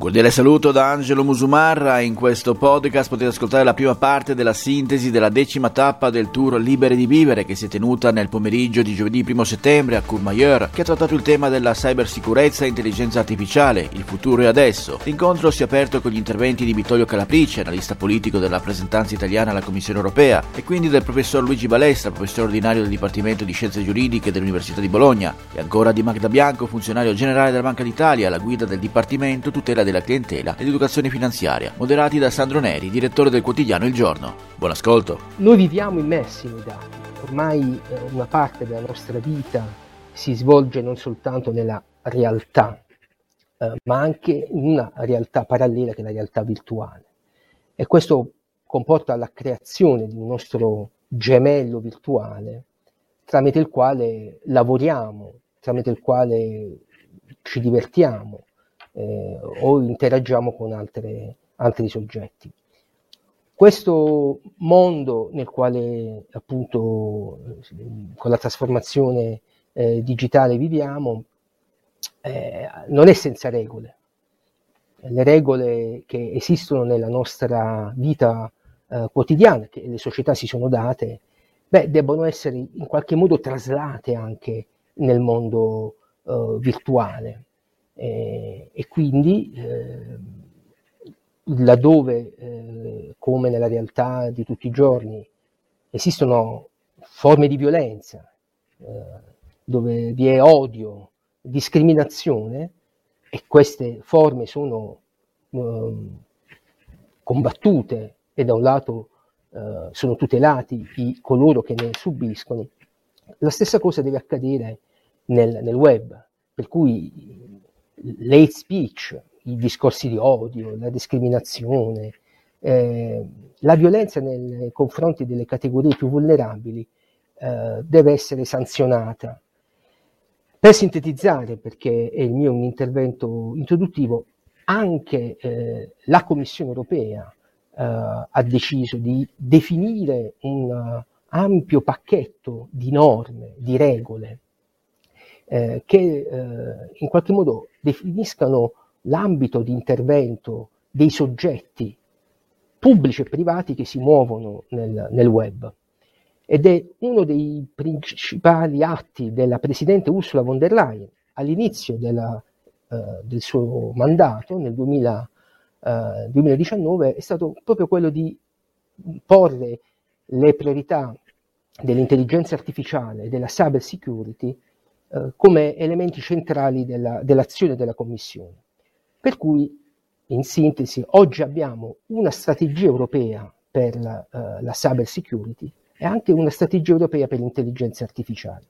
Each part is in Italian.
Cordiale saluto da Angelo Musumarra. In questo podcast potete ascoltare la prima parte della sintesi della decima tappa del tour Libere di Vivere che si è tenuta nel pomeriggio di giovedì 1 settembre a Courmayeur, che ha trattato il tema della cybersicurezza e intelligenza artificiale, il futuro e adesso. L'incontro si è aperto con gli interventi di Vittorio Calaprice, analista politico della rappresentanza italiana alla Commissione europea, e quindi del professor Luigi Balestra, professore ordinario del Dipartimento di Scienze Giuridiche dell'Università di Bologna, e ancora di Magda Bianco, funzionario generale della Banca d'Italia, alla guida del Dipartimento Tutela tutela della clientela ed educazione finanziaria, moderati da Sandro Neri, direttore del quotidiano Il Giorno. Buon ascolto. Noi viviamo immersi nei dati, ormai eh, una parte della nostra vita si svolge non soltanto nella realtà, eh, ma anche in una realtà parallela che è la realtà virtuale. E questo comporta la creazione di un nostro gemello virtuale tramite il quale lavoriamo, tramite il quale ci divertiamo, eh, o interagiamo con altre, altri soggetti. Questo mondo nel quale appunto con la trasformazione eh, digitale viviamo eh, non è senza regole. Le regole che esistono nella nostra vita eh, quotidiana, che le società si sono date, beh, debbono essere in qualche modo traslate anche nel mondo eh, virtuale. Eh, e quindi eh, laddove, eh, come nella realtà di tutti i giorni, esistono forme di violenza, eh, dove vi è odio, discriminazione, e queste forme sono ehm, combattute e da un lato eh, sono tutelati i, coloro che ne subiscono, la stessa cosa deve accadere nel, nel web, per cui l'hate speech, i discorsi di odio, la discriminazione, eh, la violenza nei confronti delle categorie più vulnerabili eh, deve essere sanzionata. Per sintetizzare, perché è il mio intervento introduttivo, anche eh, la Commissione europea eh, ha deciso di definire un ampio pacchetto di norme, di regole eh, che eh, in qualche modo definiscano l'ambito di intervento dei soggetti pubblici e privati che si muovono nel, nel web. Ed è uno dei principali atti della Presidente Ursula von der Leyen all'inizio della, eh, del suo mandato, nel 2000, 2019, eh, è stato proprio quello di porre le priorità dell'intelligenza artificiale e della cyber security eh, come elementi centrali della, dell'azione della Commissione. Per cui, in sintesi, oggi abbiamo una strategia europea per la, uh, la cyber security e anche una strategia europea per l'intelligenza artificiale.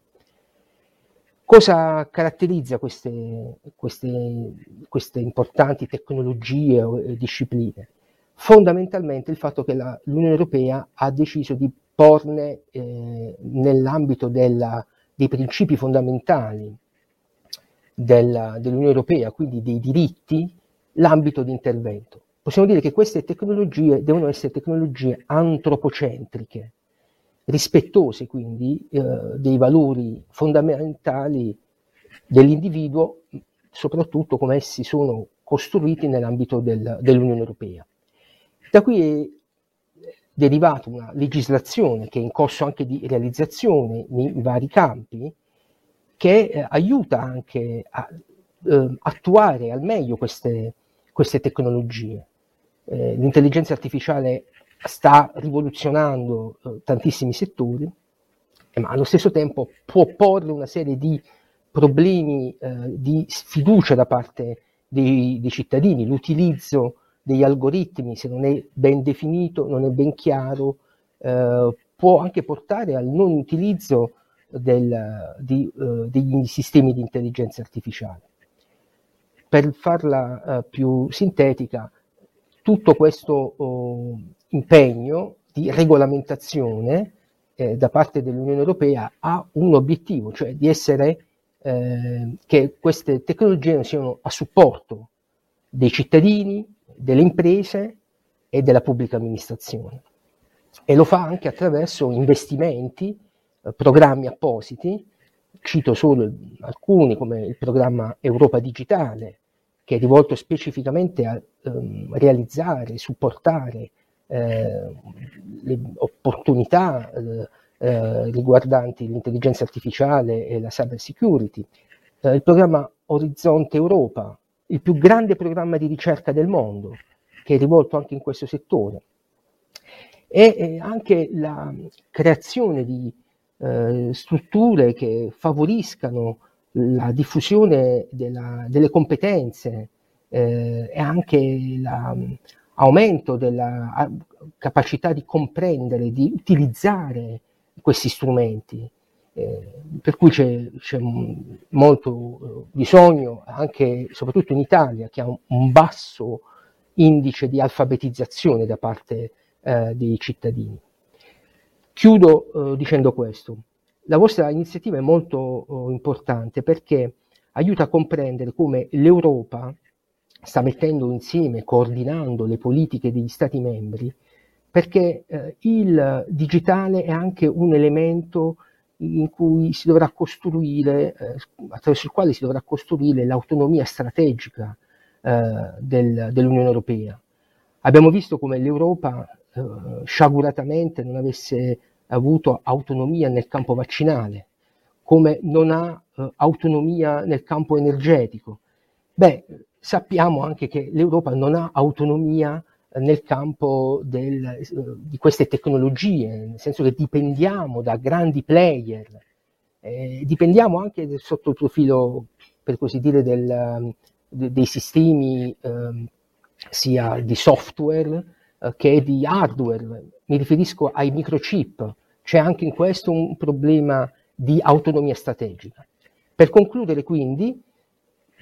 Cosa caratterizza queste, queste, queste importanti tecnologie e discipline? Fondamentalmente il fatto che la, l'Unione Europea ha deciso di porne eh, nell'ambito della dei principi fondamentali della, dell'Unione Europea, quindi dei diritti, l'ambito di intervento. Possiamo dire che queste tecnologie devono essere tecnologie antropocentriche, rispettose quindi eh, dei valori fondamentali dell'individuo, soprattutto come essi sono costruiti nell'ambito del, dell'Unione Europea. Da qui derivata una legislazione che è in corso anche di realizzazione in vari campi, che eh, aiuta anche a eh, attuare al meglio queste, queste tecnologie. Eh, l'intelligenza artificiale sta rivoluzionando eh, tantissimi settori, ma allo stesso tempo può porre una serie di problemi eh, di sfiducia da parte dei, dei cittadini, l'utilizzo degli algoritmi, se non è ben definito, non è ben chiaro, eh, può anche portare al non utilizzo del, di, uh, degli sistemi di intelligenza artificiale. Per farla uh, più sintetica, tutto questo uh, impegno di regolamentazione eh, da parte dell'Unione Europea ha un obiettivo, cioè di essere eh, che queste tecnologie siano a supporto dei cittadini, delle imprese e della pubblica amministrazione. E lo fa anche attraverso investimenti, eh, programmi appositi cito solo alcuni come il programma Europa Digitale, che è rivolto specificamente a ehm, realizzare, supportare eh, le opportunità eh, eh, riguardanti l'intelligenza artificiale e la cyber security, eh, il programma Orizzonte Europa, il più grande programma di ricerca del mondo, che è rivolto anche in questo settore, e, e anche la creazione di eh, strutture che favoriscano la diffusione della, delle competenze eh, e anche l'aumento della capacità di comprendere, di utilizzare questi strumenti. Eh, per cui c'è, c'è molto eh, bisogno, anche soprattutto in Italia, che ha un, basso indice di alfabetizzazione da parte eh, dei cittadini. Chiudo eh, dicendo questo. La vostra iniziativa è molto eh, importante perché aiuta a comprendere come l'Europa sta mettendo insieme, coordinando le politiche degli Stati membri perché eh, il digitale è anche un elemento in cui si dovrà costruire, eh, attraverso il quale si dovrà costruire l'autonomia strategica eh, del, dell'Unione Europea. Abbiamo visto come l'Europa eh, sciaguratamente non avesse avuto autonomia nel campo vaccinale, come non ha eh, autonomia nel campo energetico. Beh, sappiamo anche che l'Europa non ha autonomia nel campo del, di queste tecnologie, nel senso che dipendiamo da grandi player, eh, dipendiamo anche sotto il profilo, per così dire, del, de, dei sistemi eh, sia di software eh, che di hardware. Mi riferisco ai microchip. C'è anche in questo un problema di autonomia strategica. Per concludere quindi,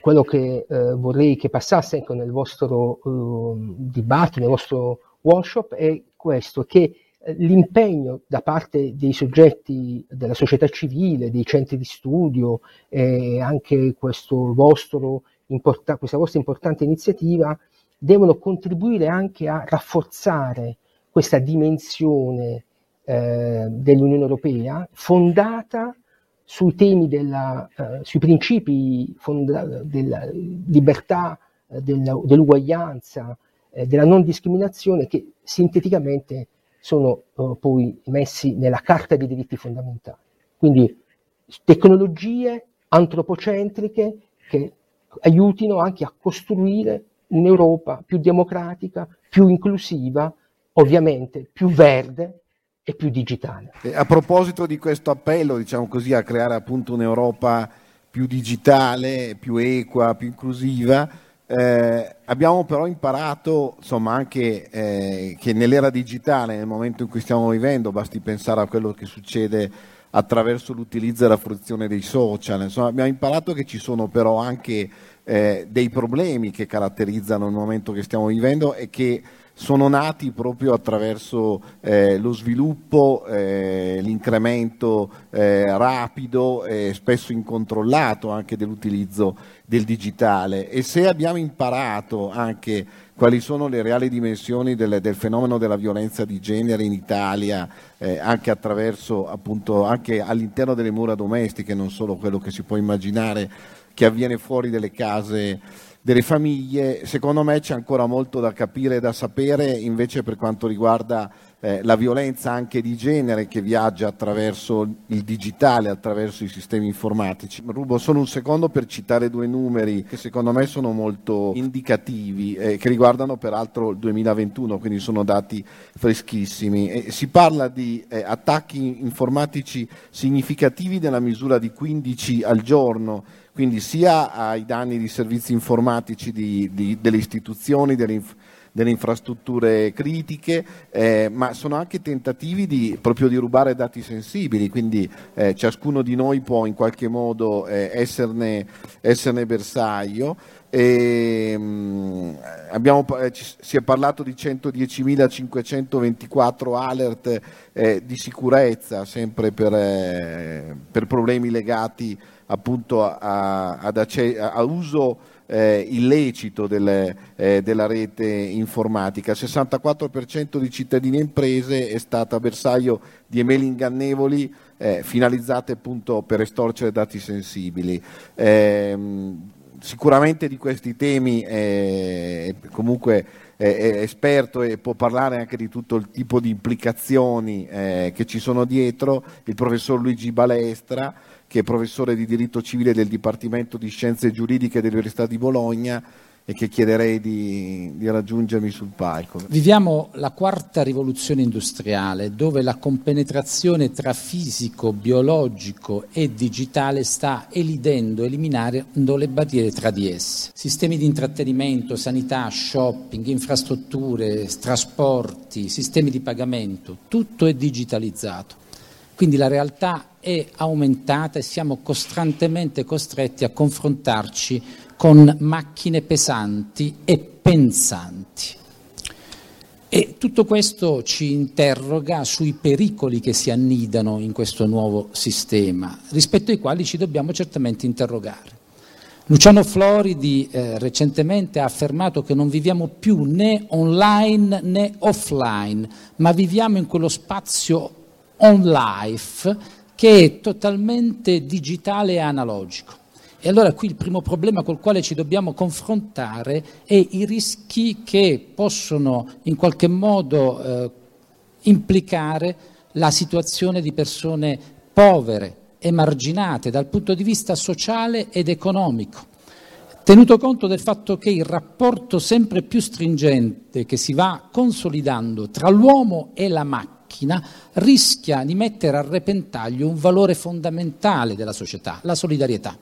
quello che eh, vorrei che passasse ecco, nel vostro eh, dibattito, nel vostro workshop è questo, che eh, l'impegno da parte dei soggetti della società civile, dei centri di studio e anche vostro importa- questa vostra importante iniziativa devono contribuire anche a rafforzare questa dimensione eh, dell'Unione Europea fondata sui temi della, eh, sui principi fonda- della libertà, eh, della, dell'uguaglianza, eh, della non discriminazione che sinteticamente sono eh, poi messi nella Carta dei diritti fondamentali. Quindi tecnologie antropocentriche che aiutino anche a costruire un'Europa più democratica, più inclusiva, ovviamente più verde e più digitale. E a proposito di questo appello, diciamo così, a creare appunto un'Europa più digitale, più equa, più inclusiva, eh, abbiamo però imparato insomma, anche eh, che nell'era digitale, nel momento in cui stiamo vivendo, basti pensare a quello che succede attraverso l'utilizzo e la fruizione dei social, insomma, abbiamo imparato che ci sono però anche eh, dei problemi che caratterizzano il momento che stiamo vivendo e che sono nati proprio attraverso eh, lo sviluppo, eh, l'incremento eh, rapido e spesso incontrollato anche dell'utilizzo del digitale. E se abbiamo imparato anche quali sono le reali dimensioni del, del fenomeno della violenza di genere in Italia eh, anche attraverso appunto anche all'interno delle mura domestiche, non solo quello che si può immaginare che avviene fuori dalle case delle famiglie, secondo me c'è ancora molto da capire e da sapere invece per quanto riguarda eh, la violenza anche di genere che viaggia attraverso il digitale, attraverso i sistemi informatici. Rubo solo un secondo per citare due numeri che secondo me sono molto indicativi, eh, che riguardano peraltro il 2021, quindi sono dati freschissimi. Eh, si parla di eh, attacchi informatici significativi nella misura di 15 al giorno quindi sia ai danni di servizi informatici di, di, delle istituzioni, delle, inf- delle infrastrutture critiche, eh, ma sono anche tentativi di, proprio di rubare dati sensibili, quindi eh, ciascuno di noi può in qualche modo eh, esserne, esserne, bersaglio. E, mh, mm, abbiamo, eh, ci, si è parlato di 110.524 alert eh, di sicurezza, sempre per, eh, per problemi legati a appunto a, a, a uso eh, illecito delle, eh, della rete informatica. Il 64% di cittadini e imprese è stata bersaglio di email ingannevoli eh, finalizzate appunto per estorcere dati sensibili. Eh, sicuramente di questi temi è comunque è esperto e può parlare anche di tutto il tipo di implicazioni eh, che ci sono dietro il professor Luigi Balestra che è professore di diritto civile del Dipartimento di Scienze Giuridiche dell'Università di Bologna e che chiederei di, di, raggiungermi sul palco. Viviamo la quarta rivoluzione industriale dove la compenetrazione tra fisico, biologico e digitale sta elidendo, eliminando le barriere tra di esse. Sistemi di intrattenimento, sanità, shopping, infrastrutture, trasporti, sistemi di pagamento, tutto è digitalizzato. Quindi la realtà è aumentata e siamo costantemente costretti a confrontarci con macchine pesanti e pensanti. E tutto questo ci interroga sui pericoli che si annidano in questo nuovo sistema, rispetto ai quali ci dobbiamo certamente interrogare. Luciano Floridi eh, recentemente ha affermato che non viviamo più né online né offline, ma viviamo in quello spazio on life che è totalmente digitale e analogico. E allora qui il primo problema col quale ci dobbiamo confrontare è i rischi che possono in qualche modo eh, implicare la situazione di persone povere, emarginate dal punto di vista sociale ed economico. Tenuto conto del fatto che il rapporto sempre più stringente che si va consolidando tra l'uomo e la macchina rischia di mettere a repentaglio un valore fondamentale della società, la solidarietà.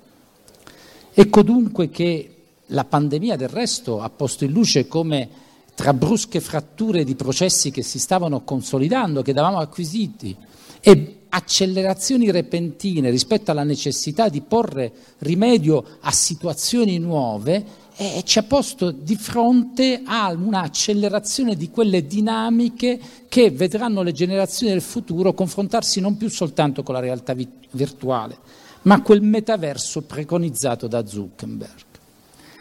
Ecco dunque che la pandemia del resto ha posto in luce come tra brusche fratture di processi che si stavano consolidando, che davamo acquisiti, e accelerazioni repentine rispetto alla necessità di porre rimedio a situazioni nuove, eh, ci ha posto di fronte a un'accelerazione di quelle dinamiche che vedranno le generazioni del futuro confrontarsi non più soltanto con la realtà vi- virtuale, ma quel metaverso preconizzato da Zuckerberg.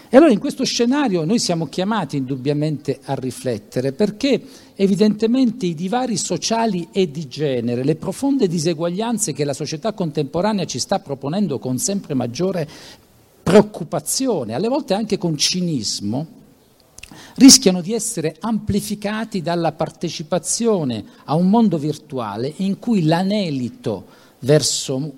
E allora in questo scenario noi siamo chiamati indubbiamente a riflettere perché evidentemente i divari sociali e di genere, le profonde diseguaglianze che la società contemporanea ci sta proponendo con sempre maggiore preoccupazione, alle volte anche con cinismo, rischiano di essere amplificati dalla partecipazione a un mondo virtuale in cui l'anelito verso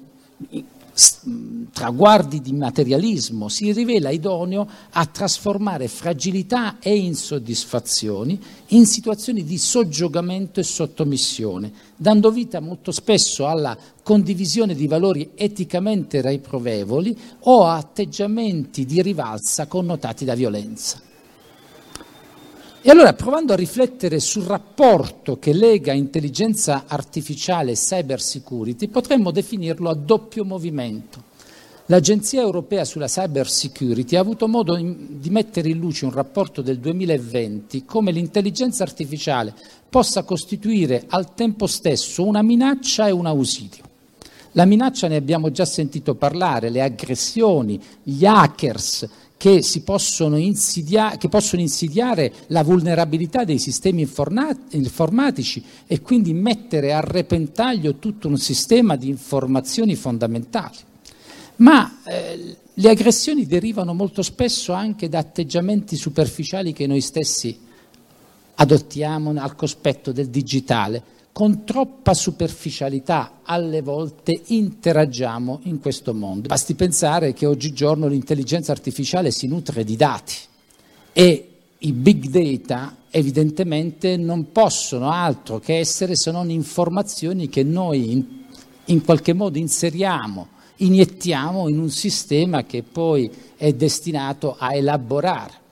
traguardi di materialismo, si rivela idoneo a trasformare fragilità e insoddisfazioni in situazioni di soggiogamento e sottomissione, dando vita molto spesso alla condivisione di valori eticamente riprovevoli o a atteggiamenti di rivalsa connotati da violenza. E allora, provando a riflettere sul rapporto che lega intelligenza artificiale e cyber security, potremmo definirlo a doppio movimento. L'Agenzia europea sulla cyber security ha avuto modo di mettere in luce un rapporto del 2020 come l'intelligenza artificiale possa costituire al tempo stesso una minaccia e un ausilio. La minaccia ne abbiamo già sentito parlare, le aggressioni, gli hackers, che, possono insidia- che possono insidiare la vulnerabilità dei sistemi informatici e quindi mettere a repentaglio tutto un sistema di informazioni fondamentali. Ma eh, le aggressioni derivano molto spesso anche da atteggiamenti superficiali che noi stessi adottiamo al cospetto del digitale con troppa superficialità alle volte interagiamo in questo mondo. Basti pensare che oggigiorno l'intelligenza artificiale si nutre di dati e i big data evidentemente non possono altro che essere se non informazioni che noi in, in qualche modo inseriamo, iniettiamo in un sistema che poi è destinato a elaborare.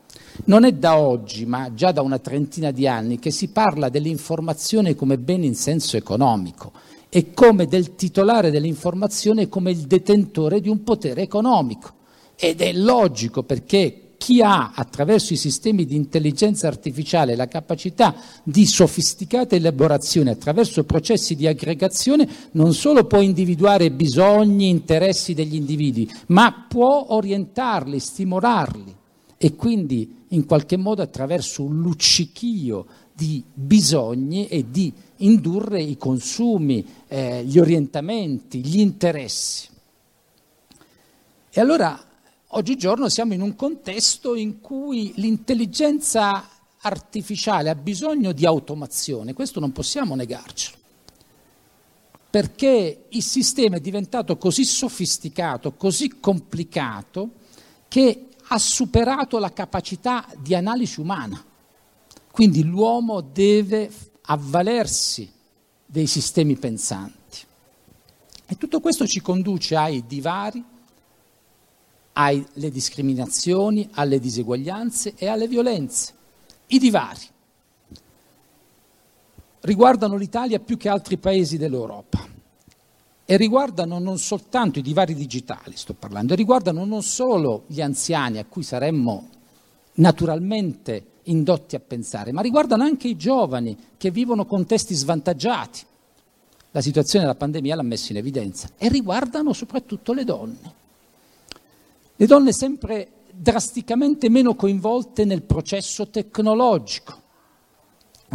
Non è da oggi, ma già da una trentina di anni, che si parla dell'informazione come bene in senso economico e come del titolare dell'informazione come il detentore di un potere economico. Ed è logico perché chi ha attraverso i sistemi di intelligenza artificiale la capacità di sofisticata elaborazione attraverso processi di aggregazione non solo può individuare bisogni, interessi degli individui, ma può orientarli, stimolarli e quindi in qualche modo attraverso un luccichio di bisogni e di indurre i consumi, eh, gli orientamenti, gli interessi. E allora oggigiorno siamo in un contesto in cui l'intelligenza artificiale ha bisogno di automazione, questo non possiamo negarcelo, perché il sistema è diventato così sofisticato, così complicato, che ha superato la capacità di analisi umana. Quindi l'uomo deve avvalersi dei sistemi pensanti. E tutto questo ci conduce ai divari, alle discriminazioni, alle diseguaglianze e alle violenze. I divari riguardano l'Italia più che altri paesi dell'Europa e riguardano non soltanto i divari digitali, sto parlando, riguardano non solo gli anziani a cui saremmo naturalmente indotti a pensare, ma riguardano anche i giovani che vivono contesti svantaggiati. La situazione della pandemia l'ha messo in evidenza e riguardano soprattutto le donne. Le donne sempre drasticamente meno coinvolte nel processo tecnologico.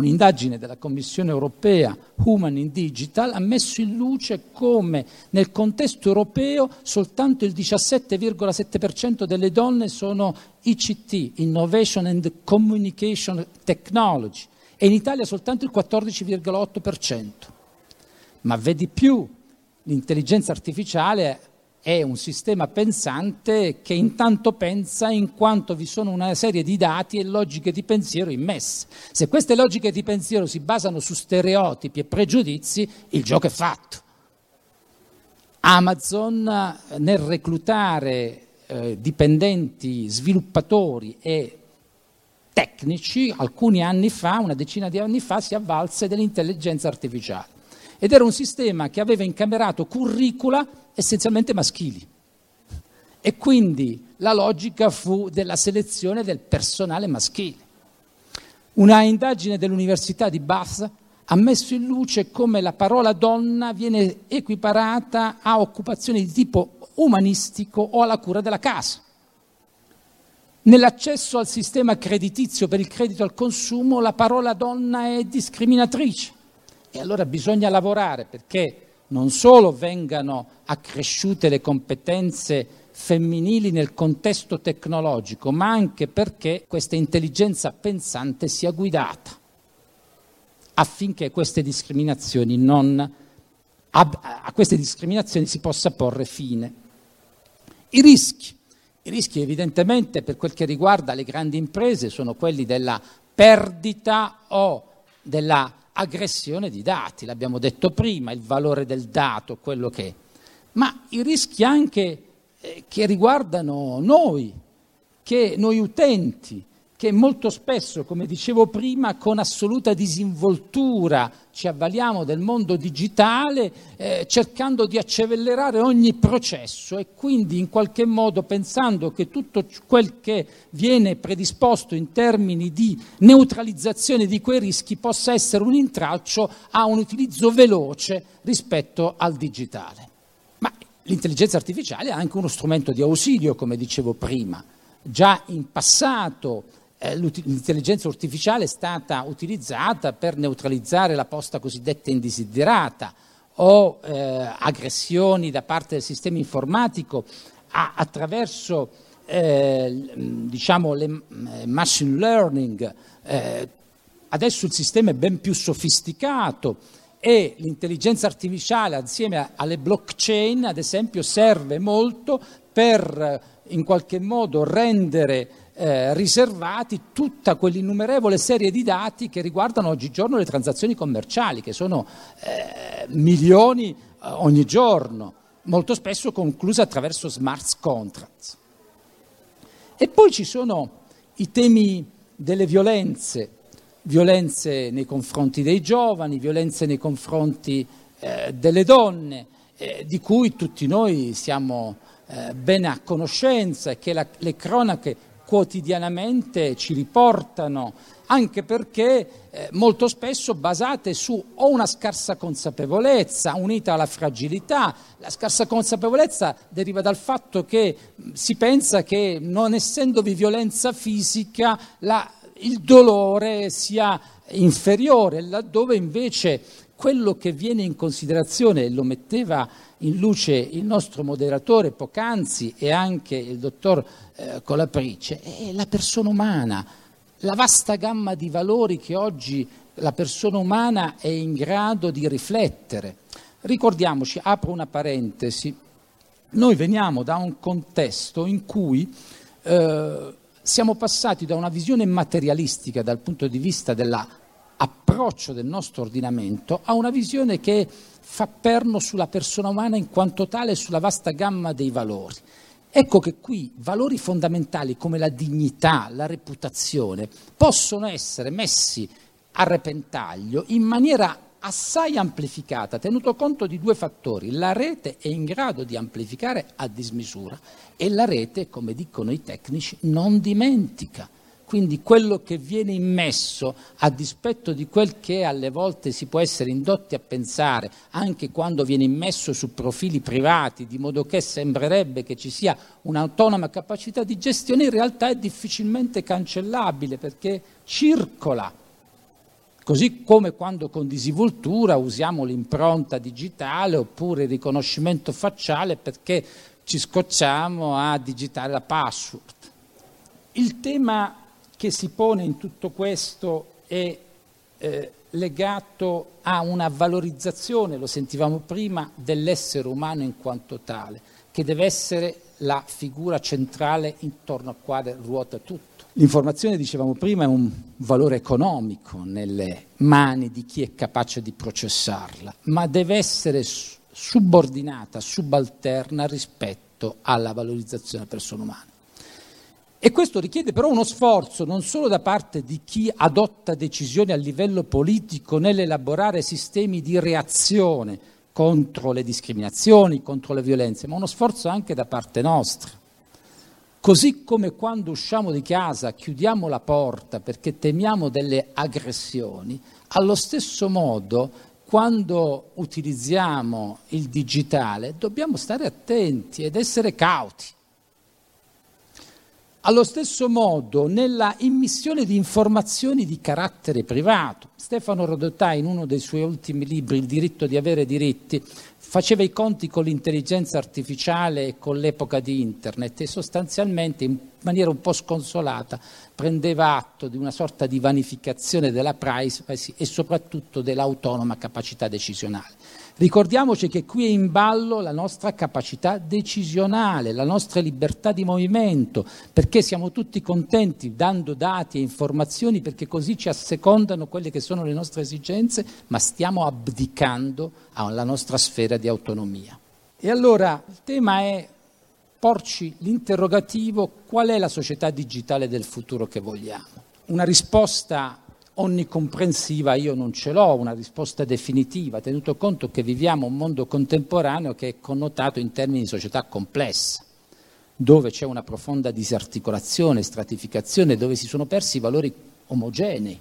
Un'indagine della Commissione europea Human in Digital ha messo in luce come nel contesto europeo soltanto il 17,7% delle donne sono ICT, Innovation and Communication Technology, e in Italia soltanto il 14,8%. Ma vedi più, l'intelligenza artificiale è un sistema pensante che intanto pensa in quanto vi sono una serie di dati e logiche di pensiero immesse. Se queste logiche di pensiero si basano su stereotipi e pregiudizi, il gioco è fatto. Amazon nel reclutare eh, dipendenti, sviluppatori e tecnici, alcuni anni fa, una decina di anni fa, si avvalse dell'intelligenza artificiale. Ed era un sistema che aveva incamerato curricula essenzialmente maschili. E quindi la logica fu della selezione del personale maschile. Una indagine dell'Università di Bath ha messo in luce come la parola donna viene equiparata a occupazioni di tipo umanistico o alla cura della casa. Nell'accesso al sistema creditizio per il credito al consumo la parola donna è discriminatrice e allora bisogna lavorare perché non solo vengano accresciute le competenze femminili nel contesto tecnologico, ma anche perché questa intelligenza pensante sia guidata affinché queste non, a queste discriminazioni si possa porre fine. I rischi. I rischi evidentemente per quel che riguarda le grandi imprese sono quelli della perdita o della aggressione di dati, l'abbiamo detto prima, il valore del dato, quello che è. Ma i rischi anche eh, che riguardano noi, che noi utenti, che molto spesso, come dicevo prima, con assoluta disinvoltura ci avvaliamo del mondo digitale eh, cercando di accelerare ogni processo e quindi in qualche modo pensando che tutto quel che viene predisposto in termini di neutralizzazione di quei rischi possa essere un intralcio a un utilizzo veloce rispetto al digitale. Ma l'intelligenza artificiale è anche uno strumento di ausilio, come dicevo prima. Già in passato l'intelligenza artificiale è stata utilizzata per neutralizzare la posta cosiddetta indesiderata o eh, aggressioni da parte del sistema informatico a, attraverso eh, diciamo le eh, machine learning. Eh, adesso il sistema è ben più sofisticato e l'intelligenza artificiale assieme alle blockchain, ad esempio, serve molto per in qualche modo rendere eh, riservati tutta quell'innumerevole serie di dati che riguardano oggigiorno le transazioni commerciali, che sono eh, milioni eh, ogni giorno, molto spesso concluse attraverso smart contracts. E poi ci sono i temi delle violenze, violenze nei confronti dei giovani, violenze nei confronti eh, delle donne, eh, di cui tutti noi siamo eh, bene a conoscenza e che la, le cronache quotidianamente ci riportano, anche perché eh, molto spesso basate su o una scarsa consapevolezza unita alla fragilità. La scarsa consapevolezza deriva dal fatto che si pensa che non essendovi violenza fisica la il dolore sia inferiore, laddove invece quello che viene in considerazione, lo metteva in luce il nostro moderatore poc'anzi e anche il dottor eh, Colaprice, è la persona umana, la vasta gamma di valori che oggi la persona umana è in grado di riflettere. Ricordiamoci, apro una parentesi, noi veniamo da un contesto in cui eh, siamo passati da una visione materialistica dal punto di vista dell'approccio del nostro ordinamento a una visione che fa perno sulla persona umana in quanto tale e sulla vasta gamma dei valori. Ecco che qui valori fondamentali come la dignità, la reputazione possono essere messi a repentaglio in maniera assai amplificata, tenuto conto di due fattori. La rete è in grado di amplificare a dismisura e la rete, come dicono i tecnici, non dimentica. Quindi quello che viene immesso, a dispetto di quel che alle volte si può essere indotti a pensare, anche quando viene immesso su profili privati, di modo che sembrerebbe che ci sia un'autonoma capacità di gestione, in realtà è difficilmente cancellabile perché circola Così come quando con disinvoltura usiamo l'impronta digitale oppure il riconoscimento facciale perché ci scocciamo a digitare la password. Il tema che si pone in tutto questo è eh, legato a una valorizzazione, lo sentivamo prima, dell'essere umano in quanto tale, che deve essere la figura centrale intorno al quale ruota tutto. L'informazione, dicevamo prima, è un valore economico nelle mani di chi è capace di processarla, ma deve essere subordinata, subalterna rispetto alla valorizzazione della persona umana. E questo richiede però uno sforzo non solo da parte di chi adotta decisioni a livello politico nell'elaborare sistemi di reazione contro le discriminazioni, contro le violenze, ma uno sforzo anche da parte nostra. Così come quando usciamo di casa chiudiamo la porta perché temiamo delle aggressioni, allo stesso modo quando utilizziamo il digitale dobbiamo stare attenti ed essere cauti. Allo stesso modo, nella immissione di informazioni di carattere privato, Stefano Rodotà in uno dei suoi ultimi libri, Il diritto di avere diritti, faceva i conti con l'intelligenza artificiale e con l'epoca di Internet e sostanzialmente in maniera un po' sconsolata prendeva atto di una sorta di vanificazione della privacy e soprattutto dell'autonoma capacità decisionale. Ricordiamoci che qui è in ballo la nostra capacità decisionale, la nostra libertà di movimento, perché siamo tutti contenti dando dati e informazioni perché così ci assecondano quelle che sono le nostre esigenze, ma stiamo abdicando alla nostra sfera di autonomia. E allora il tema è porci l'interrogativo qual è la società digitale del futuro che vogliamo. Una risposta onnicomprensiva io non ce l'ho, una risposta definitiva, tenuto conto che viviamo un mondo contemporaneo che è connotato in termini di società complessa, dove c'è una profonda disarticolazione, stratificazione, dove si sono persi i valori omogenei,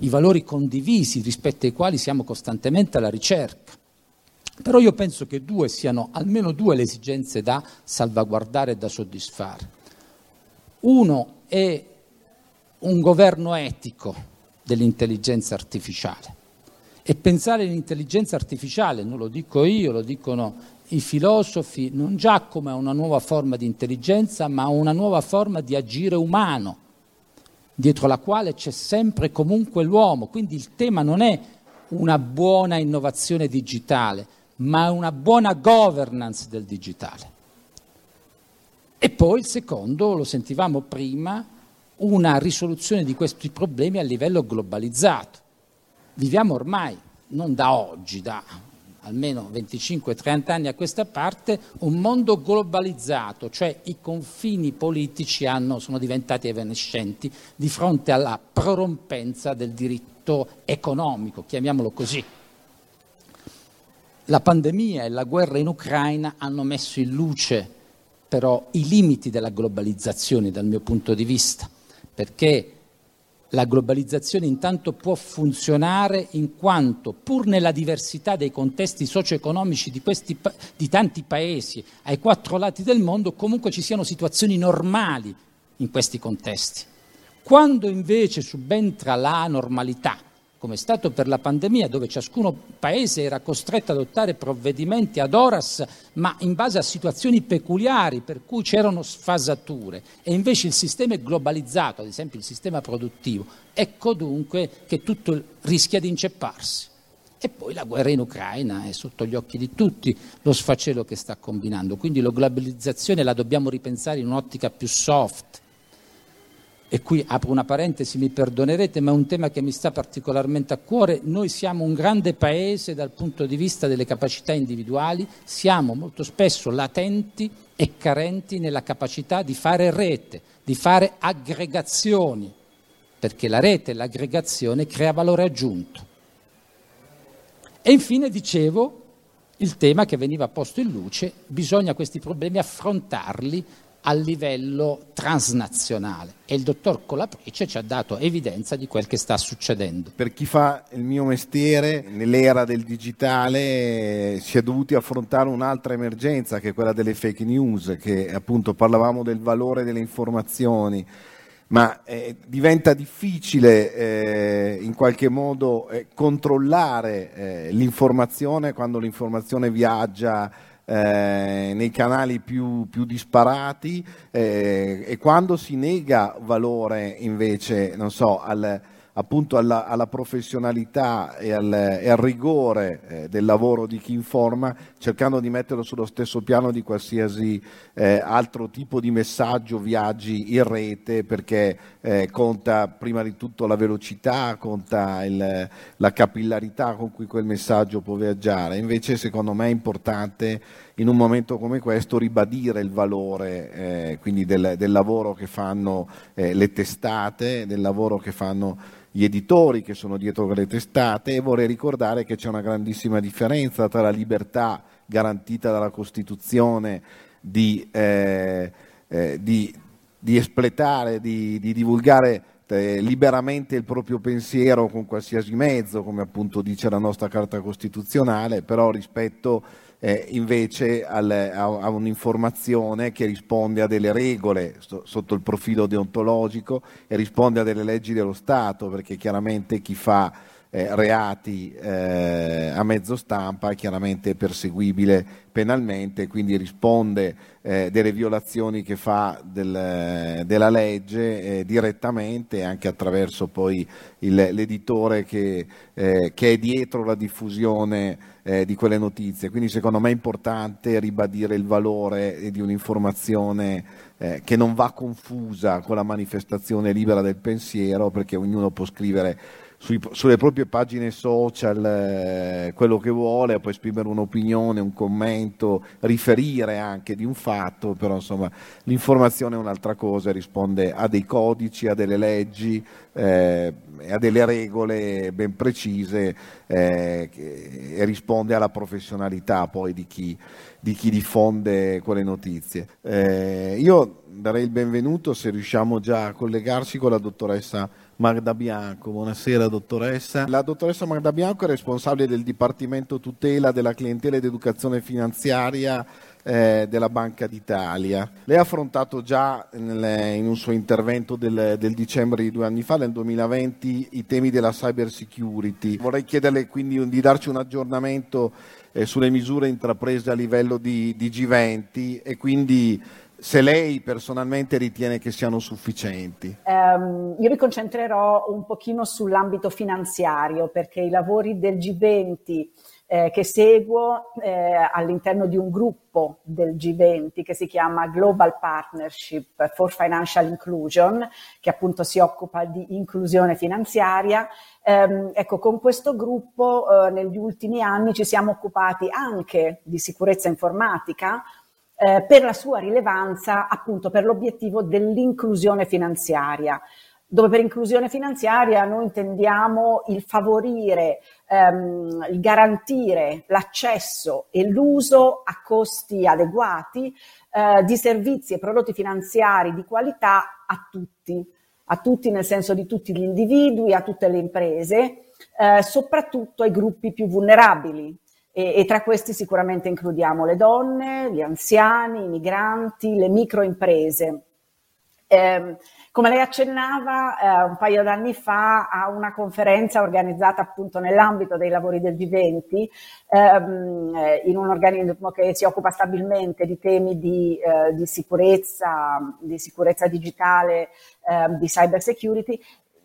i valori condivisi rispetto ai quali siamo costantemente alla ricerca. Però io penso che due siano almeno due le esigenze da salvaguardare e da soddisfare. Uno è un governo etico dell'intelligenza artificiale. E pensare all'intelligenza artificiale, non lo dico io, lo dicono i filosofi, non già come una nuova forma di intelligenza, ma una nuova forma di agire umano, dietro la quale c'è sempre e comunque l'uomo. Quindi il tema non è una buona innovazione digitale, ma una buona governance del digitale. E poi il secondo, lo sentivamo prima, una risoluzione di questi problemi a livello globalizzato. Viviamo ormai, non da oggi, da almeno 25-30 anni a questa parte, un mondo globalizzato, cioè i confini politici hanno, sono diventati evanescenti di fronte alla prorompenza del diritto economico, chiamiamolo così. La pandemia e la guerra in Ucraina hanno messo in luce però i limiti della globalizzazione dal mio punto di vista perché la globalizzazione intanto può funzionare in quanto, pur nella diversità dei contesti socio-economici di, questi, di tanti paesi ai quattro lati del mondo, comunque ci siano situazioni normali in questi contesti. Quando invece subentra la normalità, come è stato per la pandemia, dove ciascuno paese era costretto ad adottare provvedimenti ad horas, ma in base a situazioni peculiari, per cui c'erano sfasature, e invece il sistema è globalizzato, ad esempio il sistema produttivo, ecco dunque che tutto rischia di incepparsi. E poi la guerra in Ucraina è sotto gli occhi di tutti lo sfacelo che sta combinando, quindi la globalizzazione la dobbiamo ripensare in un'ottica più soft e qui apro una parentesi, mi perdonerete, ma è un tema che mi sta particolarmente a cuore. Noi siamo un grande paese dal punto di vista delle capacità individuali, siamo molto spesso latenti e carenti nella capacità di fare rete, di fare aggregazioni, perché la rete e l'aggregazione crea valore aggiunto. E infine dicevo il tema che veniva posto in luce, bisogna questi problemi affrontarli a livello transnazionale e il dottor Colaprice ci ha dato evidenza di quel che sta succedendo. Per chi fa il mio mestiere, nell'era del digitale si è dovuti affrontare un'altra emergenza che è quella delle fake news, che appunto parlavamo del valore delle informazioni, ma eh, diventa difficile eh, in qualche modo eh, controllare eh, l'informazione quando l'informazione viaggia eh, nei canali più, più disparati eh, e quando si nega valore invece, non so, al, appunto alla, alla professionalità e al, e al rigore eh, del lavoro di chi informa, cercando di metterlo sullo stesso piano di qualsiasi eh, altro tipo di messaggio viaggi in rete, perché eh, conta prima di tutto la velocità, conta il, la capillarità con cui quel messaggio può viaggiare. Invece secondo me è importante in un momento come questo ribadire il valore eh, del, del, lavoro che fanno eh, le testate, del lavoro che fanno gli editori che sono dietro le testate. E vorrei ricordare che c'è una grandissima differenza tra la libertà garantita dalla Costituzione di, eh, eh, di, di espletare, di, di divulgare eh, liberamente il proprio pensiero con qualsiasi mezzo, come appunto dice la nostra Carta Costituzionale, però rispetto eh, invece al, a, a, un'informazione che risponde a delle regole sto, sotto il profilo deontologico e risponde a delle leggi dello Stato, perché chiaramente chi fa eh, reati eh, a mezzo stampa chiaramente perseguibile penalmente, quindi risponde eh, delle violazioni che fa del, della legge eh, direttamente anche attraverso poi il, l'editore che, eh, che, è dietro la diffusione eh, di quelle notizie. Quindi secondo me è importante ribadire il valore di un'informazione che non va confusa con la manifestazione libera del pensiero perché ognuno può scrivere sui, sulle proprie pagine social eh, quello che vuole, può esprimere un'opinione, un commento, riferire anche di un fatto, però insomma l'informazione è un'altra cosa, risponde a dei codici, a delle leggi, eh, a delle regole ben precise eh, e risponde alla professionalità poi di chi, di chi diffonde quelle notizie. Eh, io darei il benvenuto se riusciamo già a collegarci con la dottoressa Magda Bianco. Buonasera dottoressa. La dottoressa Magda Bianco è responsabile del Dipartimento Tutela della Clientela ed Educazione Finanziaria eh, della Banca d'Italia. Lei ha affrontato già nel, in un suo intervento del, del, dicembre di due anni fa, nel 2020, i temi della cyber security. Vorrei chiederle quindi di darci un aggiornamento eh, sulle misure intraprese a livello di, di G20 e quindi se lei personalmente ritiene che siano sufficienti. Um, io mi concentrerò un pochino sull'ambito finanziario perché i lavori del G20 eh, che seguo eh, all'interno di un gruppo del G20 che si chiama Global Partnership for Financial Inclusion, che appunto si occupa di inclusione finanziaria. Ehm, ecco, con questo gruppo eh, negli ultimi anni ci siamo occupati anche di sicurezza informatica, eh, per la sua rilevanza appunto per l'obiettivo dell'inclusione finanziaria. Dove per inclusione finanziaria noi intendiamo il favorire, ehm, il garantire l'accesso e l'uso a costi adeguati eh, di servizi e prodotti finanziari di qualità a tutti, a tutti nel senso di tutti gli individui, a tutte le imprese, eh, soprattutto ai gruppi più vulnerabili, e, e, tra questi sicuramente includiamo le donne, gli anziani, i migranti, le microimprese. Eh, come lei accennava eh, un paio d'anni fa a una conferenza organizzata appunto nell'ambito dei lavori del G20 ehm, eh, in un organismo che si occupa stabilmente di temi di, eh, di sicurezza, di sicurezza digitale, ehm, di cyber security,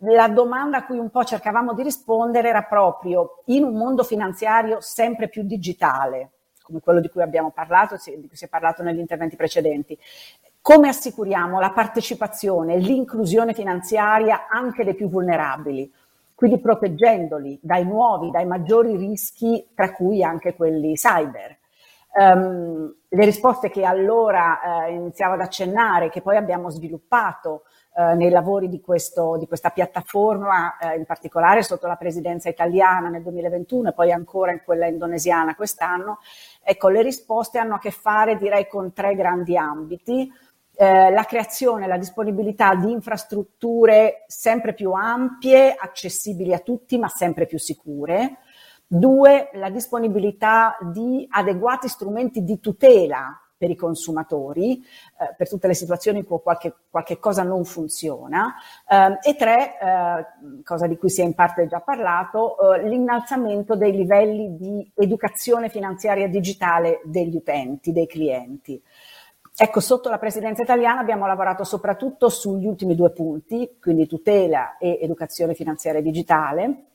la domanda a cui un po' cercavamo di rispondere era proprio in un mondo finanziario sempre più digitale, come quello di cui abbiamo parlato, di cui si è parlato negli interventi precedenti, come assicuriamo la partecipazione e l'inclusione finanziaria anche dei più vulnerabili? Quindi proteggendoli dai nuovi, dai maggiori rischi, tra cui anche quelli cyber. Um, le risposte che allora eh, iniziavo ad accennare, che poi abbiamo sviluppato eh, nei lavori di, questo, di questa piattaforma, eh, in particolare sotto la presidenza italiana nel 2021 e poi ancora in quella indonesiana quest'anno, ecco, le risposte hanno a che fare direi con tre grandi ambiti eh, la creazione, la disponibilità di infrastrutture sempre più ampie, accessibili a tutti, ma sempre più sicure. Due, la disponibilità di adeguati strumenti di tutela per i consumatori, eh, per tutte le situazioni in cui qualche, qualche cosa non funziona. Eh, e tre, eh, cosa di cui si è in parte già parlato, eh, l'innalzamento dei livelli di educazione finanziaria digitale degli utenti, dei clienti. Ecco, sotto la presidenza italiana abbiamo lavorato soprattutto sugli ultimi due punti, quindi tutela e educazione finanziaria digitale,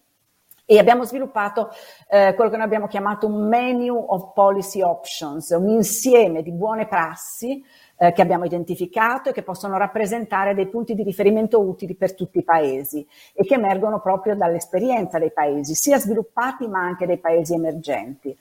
e abbiamo sviluppato eh, quello che noi abbiamo chiamato un menu of policy options, un insieme di buone prassi eh, che abbiamo identificato e che possono rappresentare dei punti di riferimento utili per tutti i paesi e che emergono proprio dall'esperienza dei paesi, sia sviluppati ma anche dei paesi emergenti.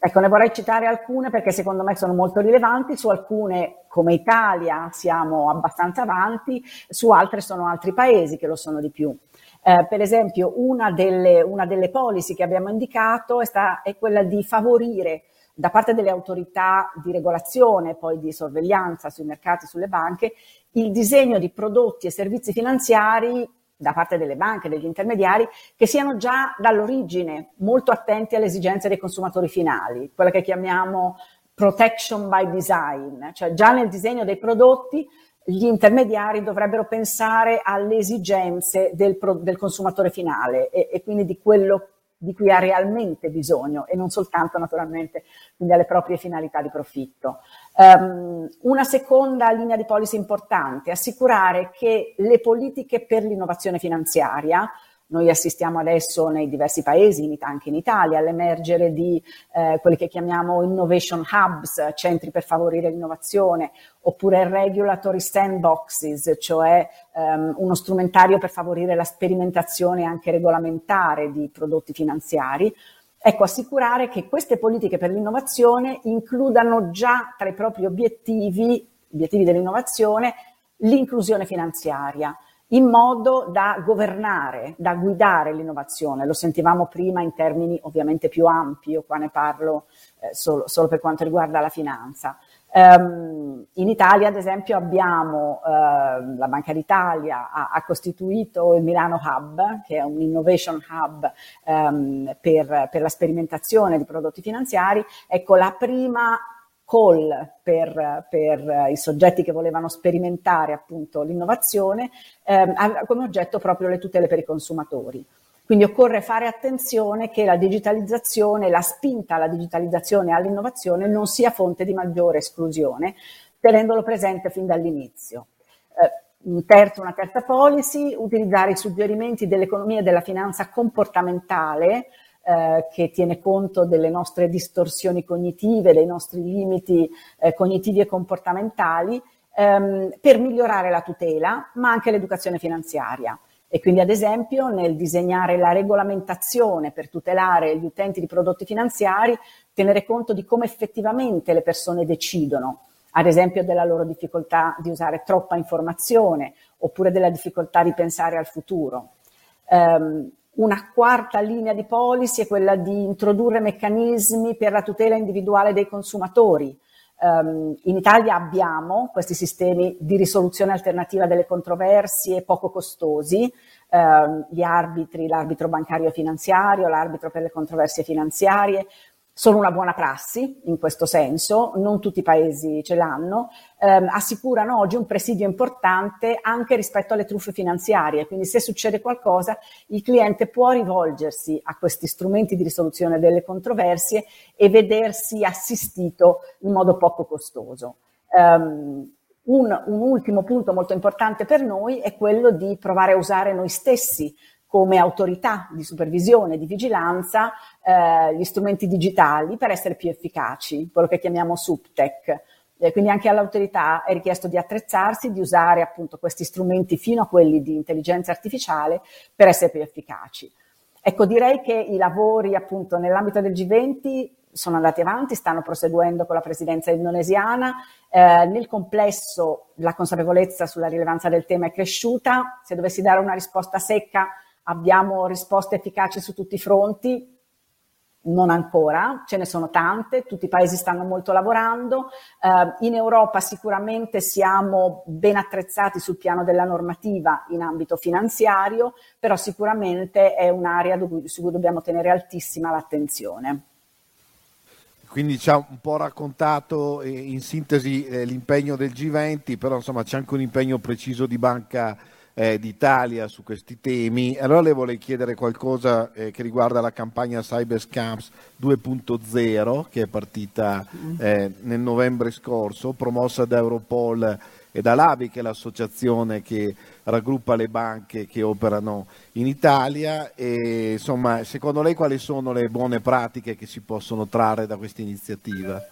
Ecco, ne vorrei citare alcune perché secondo me sono molto rilevanti, su alcune come Italia siamo abbastanza avanti, su altre sono altri paesi che lo sono di più. Eh, per esempio, una delle, una delle, policy che abbiamo indicato è, sta, è quella di favorire da parte delle autorità di regolazione, poi di sorveglianza sui mercati sulle banche, il disegno di prodotti e servizi finanziari da parte delle banche, degli intermediari, che siano già dall'origine molto attenti alle esigenze dei consumatori finali, quella che chiamiamo protection by design, cioè già nel disegno dei prodotti gli intermediari dovrebbero pensare alle esigenze del, del consumatore finale e, e, quindi di quello di cui ha realmente bisogno e non soltanto naturalmente quindi alle proprie finalità di profitto. Um, una seconda linea di policy importante, assicurare che le politiche per l'innovazione finanziaria noi assistiamo adesso nei diversi paesi, anche in Italia, all'emergere di eh, quelli che chiamiamo innovation hubs, centri per favorire l'innovazione, oppure regulatory sandboxes, cioè um, uno strumentario per favorire la sperimentazione anche regolamentare di prodotti finanziari. Ecco, assicurare che queste politiche per l'innovazione includano già tra i propri obiettivi, obiettivi dell'innovazione, l'inclusione finanziaria in modo da governare, da guidare l'innovazione. Lo sentivamo prima in termini ovviamente più ampi, io qua ne parlo eh, solo, solo, per quanto riguarda la finanza. Um, in Italia, ad esempio, abbiamo uh, la Banca d'Italia ha, ha, costituito il Milano Hub, che è un innovation hub um, per, per la sperimentazione di prodotti finanziari. Ecco, la prima call per, per, i soggetti che volevano sperimentare appunto l'innovazione, ehm, come oggetto proprio le tutele per i consumatori. Quindi occorre fare attenzione che la digitalizzazione, la spinta alla digitalizzazione e all'innovazione non sia fonte di maggiore esclusione, tenendolo presente fin dall'inizio. Eh, un terzo, una terza policy, utilizzare i suggerimenti dell'economia e della finanza comportamentale eh, che tiene conto delle nostre distorsioni cognitive, dei nostri limiti eh, cognitivi e comportamentali, ehm, per migliorare la tutela, ma anche l'educazione finanziaria. E quindi, ad esempio, nel disegnare la regolamentazione per tutelare gli utenti di prodotti finanziari, tenere conto di come effettivamente le persone decidono, ad esempio della loro difficoltà di usare troppa informazione oppure della difficoltà di pensare al futuro. Um, una quarta linea di policy è quella di introdurre meccanismi per la tutela individuale dei consumatori. Um, in Italia abbiamo questi sistemi di risoluzione alternativa delle controversie poco costosi, um, gli arbitri, l'arbitro bancario finanziario, l'arbitro per le controversie finanziarie, sono una buona prassi in questo senso, non tutti i paesi ce l'hanno, ehm, assicurano oggi un presidio importante anche rispetto alle truffe finanziarie, quindi se succede qualcosa il cliente può rivolgersi a questi strumenti di risoluzione delle controversie e vedersi assistito in modo poco costoso. Um, un, un, ultimo punto molto importante per noi è quello di provare a usare noi stessi come autorità di supervisione, di vigilanza, eh, gli strumenti digitali per essere più efficaci, quello che chiamiamo subtech. Eh, quindi anche all'autorità è richiesto di attrezzarsi, di usare appunto questi strumenti fino a quelli di intelligenza artificiale per essere più efficaci. Ecco, direi che i lavori appunto nell'ambito del G20 sono andati avanti, stanno proseguendo con la presidenza indonesiana. Eh, nel complesso la consapevolezza sulla rilevanza del tema è cresciuta. Se dovessi dare una risposta secca, abbiamo risposte efficaci su tutti i fronti? Non ancora, ce ne sono tante, tutti i paesi stanno molto lavorando. Eh, in Europa sicuramente siamo ben attrezzati sul piano della normativa in ambito finanziario, però sicuramente è un'area su cui dobbiamo tenere altissima l'attenzione. Quindi ci ha un po' raccontato eh, in sintesi eh, l'impegno del G20, però insomma c'è anche un impegno preciso di Banca eh, d'Italia su questi temi. Allora le vorrei chiedere qualcosa eh, che riguarda la campagna Cyber Scams 2.0 che è partita eh, nel novembre scorso, promossa da Europol e da l'ABI, che è l'associazione che raggruppa le banche che operano in Italia. E, insomma, secondo lei quali sono le buone pratiche che si possono trarre da questa iniziativa?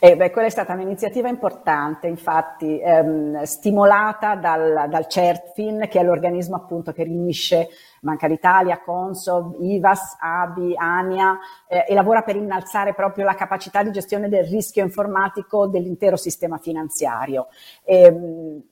Eh, beh, quella è stata un'iniziativa importante, infatti ehm, stimolata dal, dal, CERTFIN, che è l'organismo appunto che riunisce Banca d'Italia, Consob, IVAS, ABI, ANIA eh, e lavora per innalzare proprio la capacità di gestione del rischio informatico dell'intero sistema finanziario. E, ehm,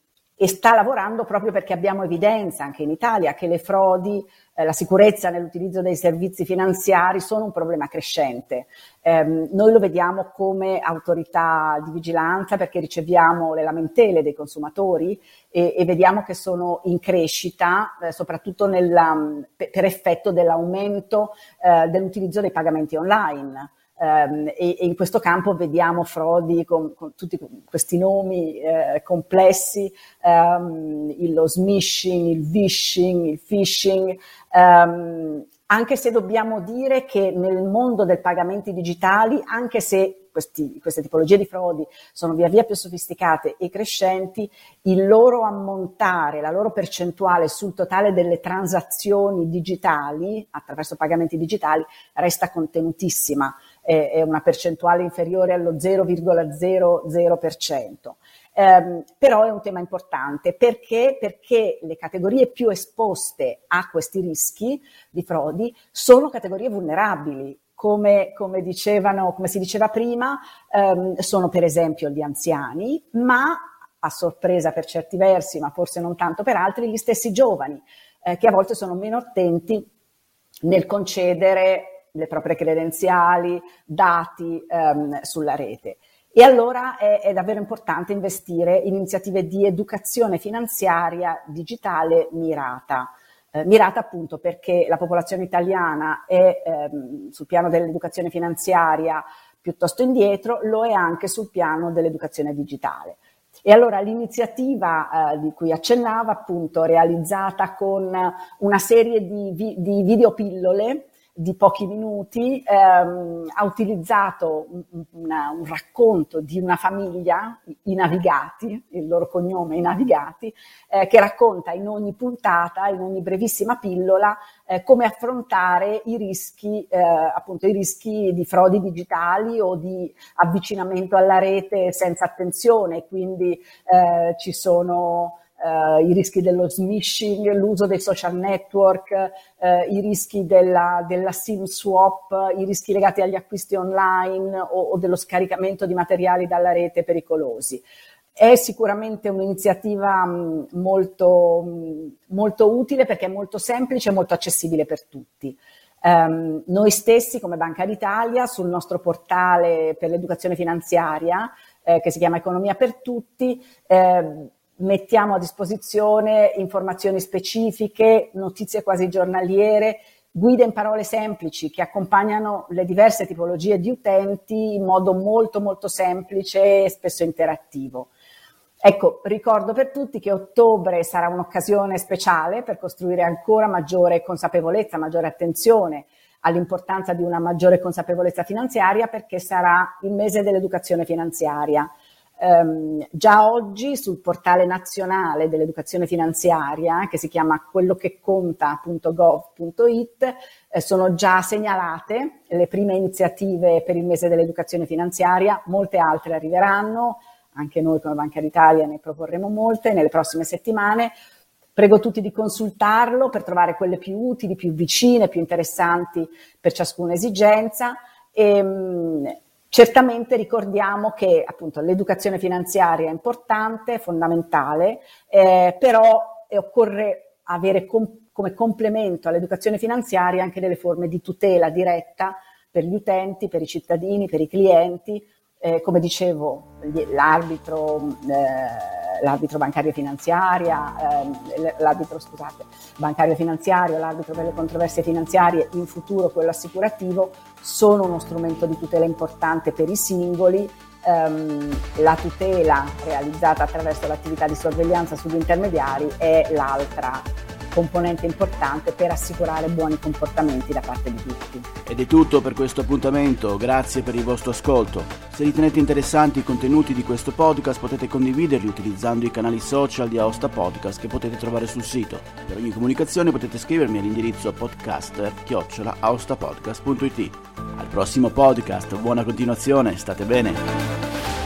e sta lavorando proprio perché abbiamo evidenza anche in Italia che le frodi, eh, la sicurezza nell'utilizzo dei servizi finanziari sono un problema crescente. Eh, noi lo vediamo come autorità di vigilanza perché riceviamo le lamentele dei consumatori e, e vediamo che sono in crescita, eh, soprattutto nella, per effetto dell'aumento eh, dell'utilizzo dei pagamenti online. Um, e, e, in questo campo vediamo frodi con, con tutti questi nomi eh, complessi, il, lo smishing, il vishing, il phishing, um, anche se dobbiamo dire che nel mondo dei pagamenti digitali, anche se questi, queste tipologie di frodi sono via via più sofisticate e crescenti, il loro ammontare, la loro percentuale sul totale delle transazioni digitali attraverso pagamenti digitali resta contenutissima è una percentuale inferiore allo 0,00%. Eh, però è un tema importante perché? perché le categorie più esposte a questi rischi di frodi sono categorie vulnerabili, come, come, dicevano, come si diceva prima, ehm, sono per esempio gli anziani, ma a sorpresa per certi versi, ma forse non tanto per altri, gli stessi giovani, eh, che a volte sono meno attenti nel concedere le proprie credenziali, dati ehm, sulla rete. E allora è, è, davvero importante investire in iniziative di educazione finanziaria digitale mirata. Eh, mirata appunto perché la popolazione italiana è ehm, sul piano dell'educazione finanziaria piuttosto indietro, lo è anche sul piano dell'educazione digitale. E allora l'iniziativa eh, di cui accennava, appunto, realizzata con una serie di, vi- di videopillole di pochi minuti ehm, ha utilizzato un, una, un, racconto di una famiglia, i Navigati, il loro cognome i Navigati, eh, che racconta in ogni puntata, in ogni brevissima pillola, eh, come affrontare i rischi, eh, appunto i rischi di frodi digitali o di avvicinamento alla rete senza attenzione, quindi eh, ci sono Uh, i rischi dello smishing, l'uso dei social network, uh, i rischi della, della, SIM swap, i rischi legati agli acquisti online o, o, dello scaricamento di materiali dalla rete pericolosi. È sicuramente un'iniziativa mh, molto, mh, molto utile perché è molto semplice e molto accessibile per tutti. Um, noi stessi come Banca d'Italia sul nostro portale per l'educazione finanziaria eh, che si chiama Economia per Tutti eh, mettiamo a disposizione informazioni specifiche, notizie quasi giornaliere guide in parole semplici che accompagnano le diverse tipologie di utenti in modo molto molto semplice e spesso interattivo. Ecco, ricordo per tutti che ottobre sarà un'occasione speciale per costruire ancora maggiore consapevolezza, maggiore attenzione all'importanza di una maggiore consapevolezza finanziaria perché sarà il mese dell'educazione finanziaria. Um, già oggi sul portale nazionale dell'educazione finanziaria, che si chiama quellocheconta.gov.it, eh, sono già segnalate le prime iniziative per il mese dell'educazione finanziaria, molte altre arriveranno, anche noi come Banca d'Italia ne proporremo molte nelle prossime settimane. Prego tutti di consultarlo per trovare quelle più utili, più vicine, più interessanti per ciascuna esigenza. E, ehm, certamente ricordiamo che appunto l'educazione finanziaria è importante, è fondamentale, eh, però occorre avere com- come complemento all'educazione finanziaria anche delle forme di tutela diretta per gli utenti, per i cittadini, per i clienti, eh, come dicevo, l'arbitro, eh, l'arbitro bancario finanziaria, eh, l'arbitro scusate, bancario finanziario, l'arbitro per le controversie finanziarie, in futuro quello assicurativo, sono uno strumento di tutela importante per i singoli. Ehm, la tutela realizzata attraverso l'attività di sorveglianza sugli intermediari è l'altra componente importante per assicurare buoni comportamenti da parte di tutti. Ed è tutto per questo appuntamento, grazie per il vostro ascolto. Se ritenete interessanti i contenuti di questo podcast potete condividerli utilizzando i canali social di Aosta Podcast che potete trovare sul sito. Per ogni comunicazione potete scrivermi all'indirizzo podcaster-aostapodcast.it. Al prossimo podcast, buona continuazione, state bene!